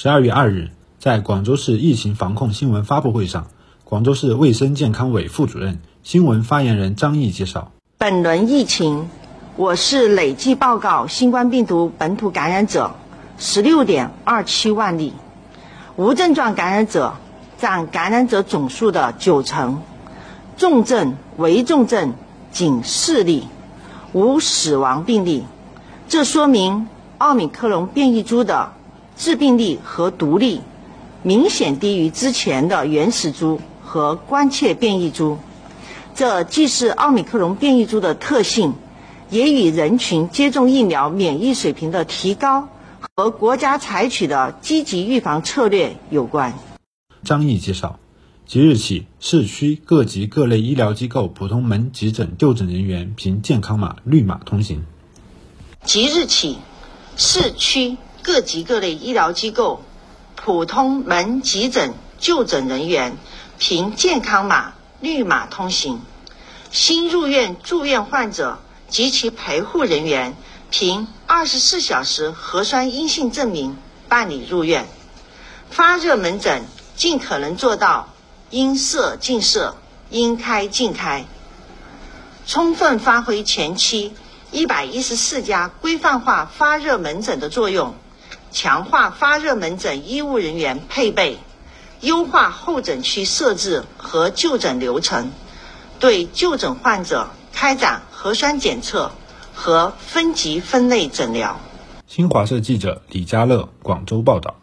十二月二日，在广州市疫情防控新闻发布会上，广州市卫生健康委副主任、新闻发言人张毅介绍，本轮疫情，我市累计报告新冠病毒本土感染者十六点二七万例，无症状感染者占感染者总数的九成，重症、危重症仅四例，无死亡病例。这说明奥密克戎变异株的致病力和毒力明显低于之前的原始株和关切变异株，这既是奥密克戎变异株的特性，也与人群接种疫苗免疫水平的提高和国家采取的积极预防策略有关。张毅介绍，即日起，市区各级各类医疗机构普通门急诊就诊人员凭健康码绿码通行。即日起，市区。各级各类医疗机构普通门急诊就诊人员凭健康码绿码通行；新入院住院患者及其陪护人员凭二十四小时核酸阴性证明办理入院。发热门诊尽可能做到应设尽设、应开尽开，充分发挥前期一百一十四家规范化发热门诊的作用。强化发热门诊医务人员配备，优化候诊区设置和就诊流程，对就诊患者开展核酸检测和分级分类诊疗。新华社记者李佳乐广州报道。